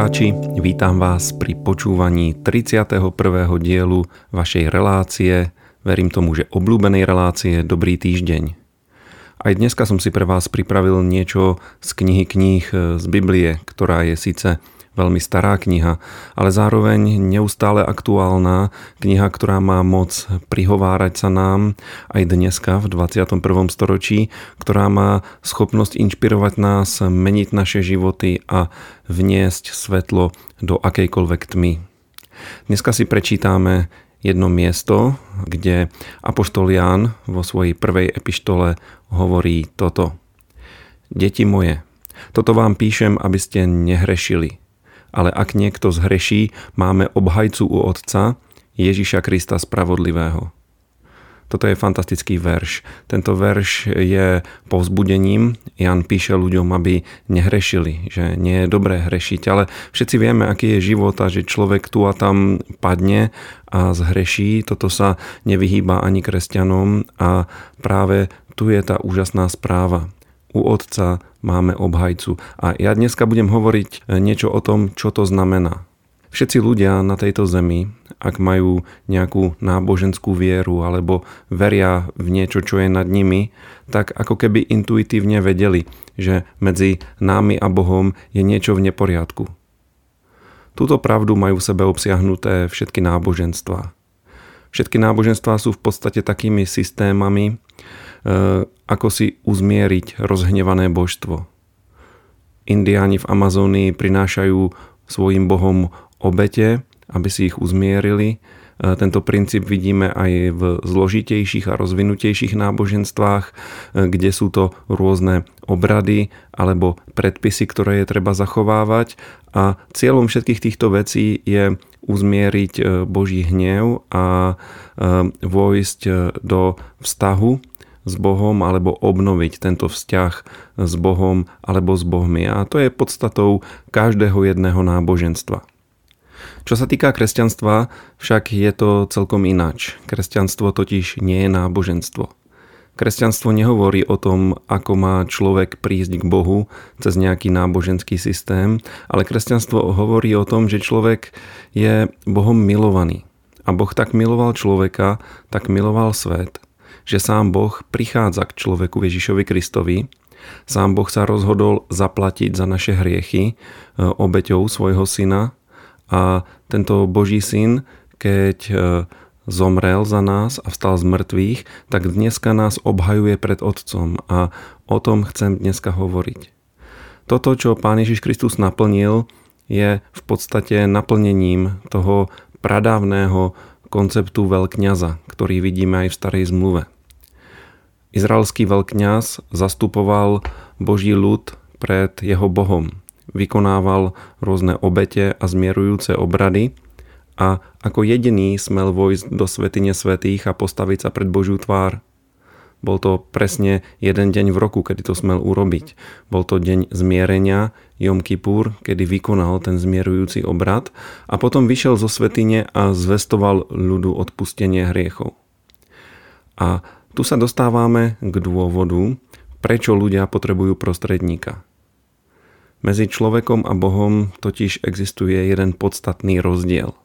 poslucháči, vítam vás pri počúvaní 31. dielu vašej relácie, verím tomu, že obľúbenej relácie Dobrý týždeň. Aj dneska som si pre vás pripravil niečo z knihy kníh z Biblie, ktorá je síce veľmi stará kniha, ale zároveň neustále aktuálna kniha, ktorá má moc prihovárať sa nám aj dneska v 21. storočí, ktorá má schopnosť inšpirovať nás, meniť naše životy a vniesť svetlo do akejkoľvek tmy. Dneska si prečítame jedno miesto, kde Apoštol Ján vo svojej prvej epištole hovorí toto. Deti moje, toto vám píšem, aby ste nehrešili ale ak niekto zhreší, máme obhajcu u Otca, Ježiša Krista Spravodlivého. Toto je fantastický verš. Tento verš je povzbudením. Jan píše ľuďom, aby nehrešili, že nie je dobré hrešiť, ale všetci vieme, aký je život a že človek tu a tam padne a zhreší. Toto sa nevyhýba ani kresťanom a práve tu je tá úžasná správa u Otca máme obhajcu. A ja dneska budem hovoriť e, niečo o tom, čo to znamená. Všetci ľudia na tejto zemi, ak majú nejakú náboženskú vieru alebo veria v niečo, čo je nad nimi, tak ako keby intuitívne vedeli, že medzi námi a Bohom je niečo v neporiadku. Túto pravdu majú v sebe obsiahnuté všetky náboženstvá. Všetky náboženstvá sú v podstate takými systémami, ako si uzmieriť rozhnevané božstvo. Indiáni v Amazónii prinášajú svojim bohom obete, aby si ich uzmierili. Eh, tento princíp vidíme aj v zložitejších a rozvinutejších náboženstvách, eh, kde sú to rôzne obrady alebo predpisy, ktoré je treba zachovávať. A cieľom všetkých týchto vecí je uzmieriť Boží hnev a vojsť do vztahu s Bohom alebo obnoviť tento vzťah s Bohom alebo s Bohmi. A to je podstatou každého jedného náboženstva. Čo sa týka kresťanstva, však je to celkom ináč. Kresťanstvo totiž nie je náboženstvo. Kresťanstvo nehovorí o tom, ako má človek prísť k Bohu cez nejaký náboženský systém, ale kresťanstvo hovorí o tom, že človek je Bohom milovaný. A Boh tak miloval človeka, tak miloval svet, že sám Boh prichádza k človeku Ježišovi Kristovi. Sám Boh sa rozhodol zaplatiť za naše hriechy e, obeťou svojho syna a tento Boží syn, keď e, zomrel za nás a vstal z mŕtvych, tak dneska nás obhajuje pred Otcom a o tom chcem dneska hovoriť. Toto, čo Pán Ježiš Kristus naplnil, je v podstate naplnením toho pradávneho konceptu veľkňaza, ktorý vidíme aj v starej zmluve. Izraelský veľkňaz zastupoval Boží ľud pred jeho Bohom. Vykonával rôzne obete a zmierujúce obrady a ako jediný smel vojsť do svetine svetých a postaviť sa pred Božiu tvár. Bol to presne jeden deň v roku, kedy to smel urobiť. Bol to deň zmierenia, Jom Kippur, kedy vykonal ten zmierujúci obrad a potom vyšiel zo svetine a zvestoval ľudu odpustenie hriechov. A tu sa dostávame k dôvodu, prečo ľudia potrebujú prostredníka. Medzi človekom a Bohom totiž existuje jeden podstatný rozdiel.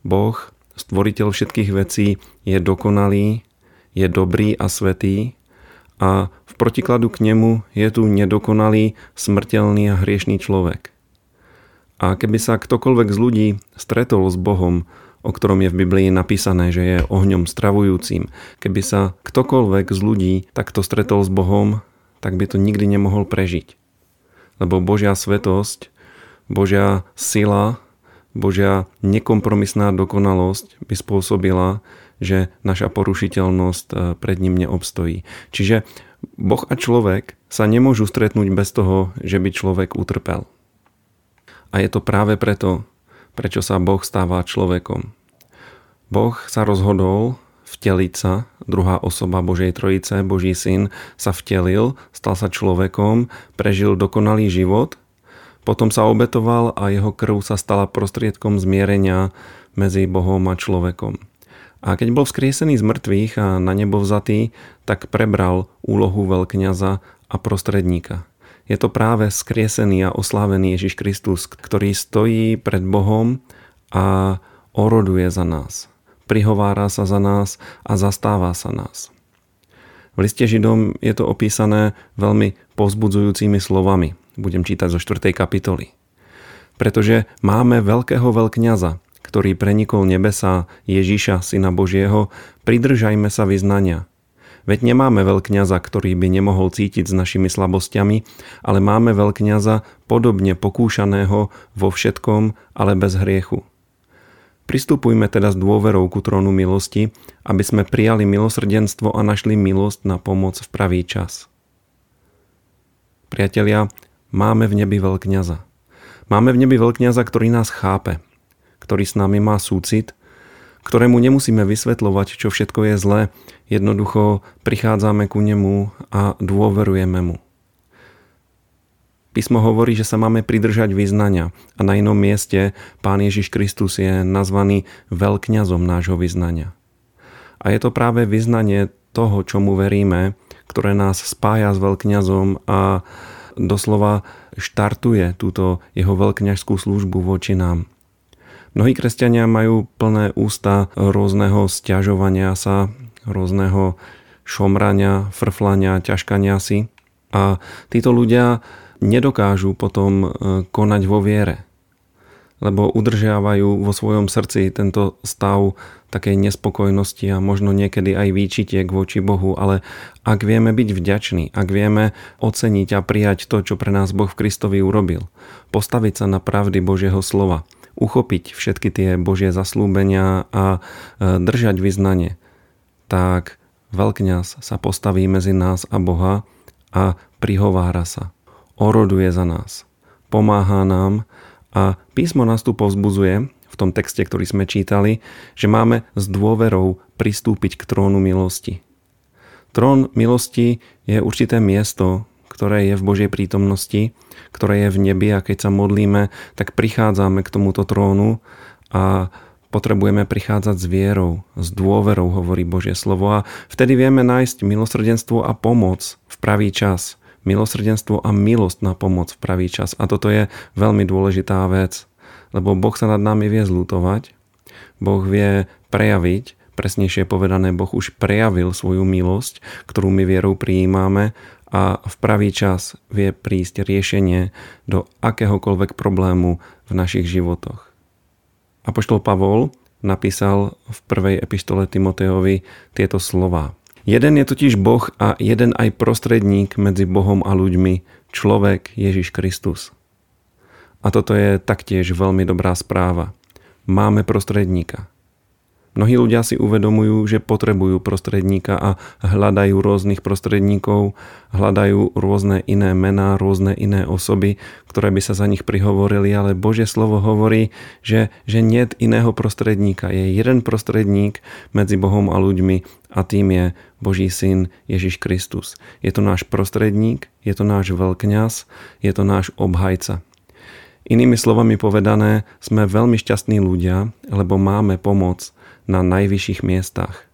Boh, stvoriteľ všetkých vecí, je dokonalý, je dobrý a svetý a v protikladu k nemu je tu nedokonalý, smrteľný a hriešný človek. A keby sa ktokoľvek z ľudí stretol s Bohom, o ktorom je v Biblii napísané, že je ohňom stravujúcim. Keby sa ktokoľvek z ľudí takto stretol s Bohom, tak by to nikdy nemohol prežiť. Lebo Božia svetosť, Božia sila, Božia nekompromisná dokonalosť by spôsobila, že naša porušiteľnosť eh, pred ním neobstojí. Čiže Boh a človek sa nemôžu stretnúť bez toho, že by človek utrpel. A je to práve preto, prečo sa Boh stáva človekom. Boh sa rozhodol vteliť sa, druhá osoba Božej Trojice, Boží syn, sa vtelil, stal sa človekom, prežil dokonalý život, potom sa obetoval a jeho krv sa stala prostriedkom zmierenia medzi Bohom a človekom. A keď bol vzkriesený z mŕtvych a na nebo vzatý, tak prebral úlohu veľkňaza a prostredníka. Je to práve skriesený a oslávený Ježiš Kristus, ktorý stojí pred Bohom a oroduje za nás. Prihovára sa za nás a zastáva sa nás. V liste Židom je to opísané veľmi pozbudzujúcimi slovami. Budem čítať zo 4. kapitoly. Pretože máme veľkého veľkňaza, ktorý prenikol nebesa Ježíša, Syna Božieho, pridržajme sa vyznania – Veď nemáme veľkňaza, ktorý by nemohol cítiť s našimi slabosťami, ale máme veľkňaza podobne pokúšaného vo všetkom, ale bez hriechu. Pristupujme teda s dôverou ku trónu milosti, aby sme prijali milosrdenstvo a našli milosť na pomoc v pravý čas. Priatelia, máme v nebi veľkňaza. Máme v nebi veľkňaza, ktorý nás chápe, ktorý s nami má súcit ktorému nemusíme vysvetľovať, čo všetko je zlé, jednoducho prichádzame ku nemu a dôverujeme mu. Písmo hovorí, že sa máme pridržať vyznania a na inom mieste Pán Ježiš Kristus je nazvaný veľkňazom nášho vyznania. A je to práve vyznanie toho, čomu veríme, ktoré nás spája s veľkňazom a doslova štartuje túto jeho veľkňažskú službu voči nám. Mnohí kresťania majú plné ústa rôzneho stiažovania sa, rôzneho šomrania, frflania, ťažkania si. A títo ľudia nedokážu potom e, konať vo viere, lebo udržiavajú vo svojom srdci tento stav takej nespokojnosti a možno niekedy aj výčitiek voči Bohu, ale ak vieme byť vďační, ak vieme oceniť a prijať to, čo pre nás Boh v Kristovi urobil, postaviť sa na pravdy Božieho slova, uchopiť všetky tie Božie zaslúbenia a e, držať vyznanie, tak veľkňaz sa postaví medzi nás a Boha a prihovára sa. Oroduje za nás. Pomáha nám a písmo nás tu povzbudzuje v tom texte, ktorý sme čítali, že máme s dôverou pristúpiť k trónu milosti. Trón milosti je určité miesto, ktoré je v Božej prítomnosti, ktoré je v nebi a keď sa modlíme, tak prichádzame k tomuto trónu a potrebujeme prichádzať s vierou, s dôverou, hovorí Božie slovo a vtedy vieme nájsť milosrdenstvo a pomoc v pravý čas. Milosrdenstvo a milosť na pomoc v pravý čas. A toto je veľmi dôležitá vec, lebo Boh sa nad nami vie zlutovať, Boh vie prejaviť, presnejšie povedané, Boh už prejavil svoju milosť, ktorú my vierou prijímame a v pravý čas vie prísť riešenie do akéhokoľvek problému v našich životoch. Apoštol Pavol napísal v prvej epištole Timoteovi tieto slova. Jeden je totiž Boh a jeden aj prostredník medzi Bohom a ľuďmi, človek Ježiš Kristus. A toto je taktiež veľmi dobrá správa. Máme prostredníka. Mnohí ľudia si uvedomujú, že potrebujú prostredníka a hľadajú rôznych prostredníkov, hľadajú rôzne iné mená, rôzne iné osoby, ktoré by sa za nich prihovorili, ale Božie slovo hovorí, že, že nie iného prostredníka. Je jeden prostredník medzi Bohom a ľuďmi a tým je Boží syn Ježiš Kristus. Je to náš prostredník, je to náš veľkňaz, je to náš obhajca. Inými slovami povedané, sme veľmi šťastní ľudia, lebo máme pomoc na najvyšších miestach.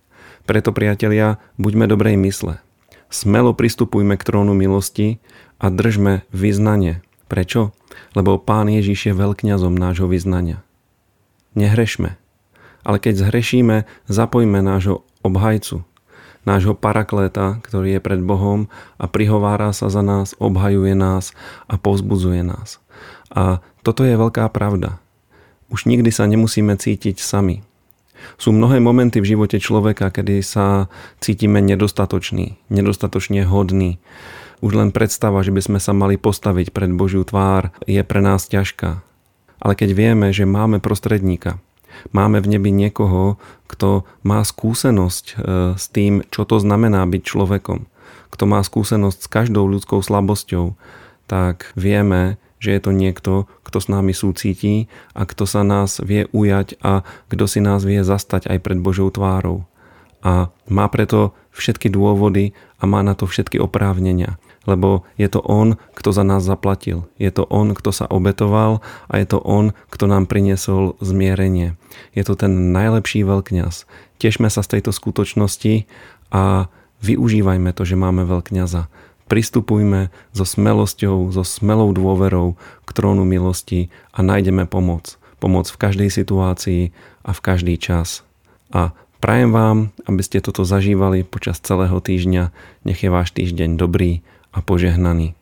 Preto, priatelia, buďme dobrej mysle. Smelo pristupujme k trónu milosti a držme vyznanie. Prečo? Lebo Pán Ježiš je veľkňazom nášho vyznania. Nehrešme. Ale keď zhrešíme, zapojme nášho obhajcu, nášho parakléta, ktorý je pred Bohom a prihovára sa za nás, obhajuje nás a povzbudzuje nás. A toto je veľká pravda. Už nikdy sa nemusíme cítiť sami. Sú mnohé momenty v živote človeka, kedy sa cítime nedostatočný, nedostatočne hodný. Už len predstava, že by sme sa mali postaviť pred Božiu tvár, je pre nás ťažká. Ale keď vieme, že máme prostredníka, máme v nebi niekoho, kto má skúsenosť e, s tým, čo to znamená byť človekom, kto má skúsenosť s každou ľudskou slabosťou, tak vieme, že je to niekto, kto s nami súcití a kto sa nás vie ujať a kto si nás vie zastať aj pred Božou tvárou. A má preto všetky dôvody a má na to všetky oprávnenia, lebo je to On, kto za nás zaplatil. Je to On, kto sa obetoval a je to On, kto nám priniesol zmierenie. Je to ten najlepší veľkňaz. Tešme sa z tejto skutočnosti a využívajme to, že máme veľkňaza pristupujme so smelosťou, so smelou dôverou k trónu milosti a nájdeme pomoc. Pomoc v každej situácii a v každý čas. A prajem vám, aby ste toto zažívali počas celého týždňa. Nech je váš týždeň dobrý a požehnaný.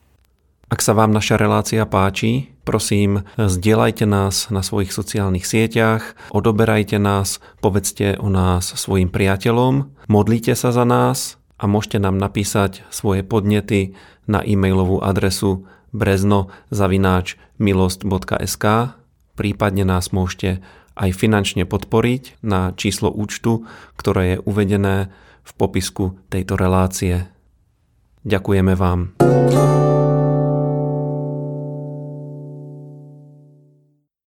Ak sa vám naša relácia páči, prosím, zdieľajte nás na svojich sociálnych sieťach, odoberajte nás, povedzte o nás svojim priateľom, modlite sa za nás a môžete nám napísať svoje podnety na e-mailovú adresu brezno.milost.sk prípadne nás môžete aj finančne podporiť na číslo účtu, ktoré je uvedené v popisku tejto relácie. Ďakujeme vám.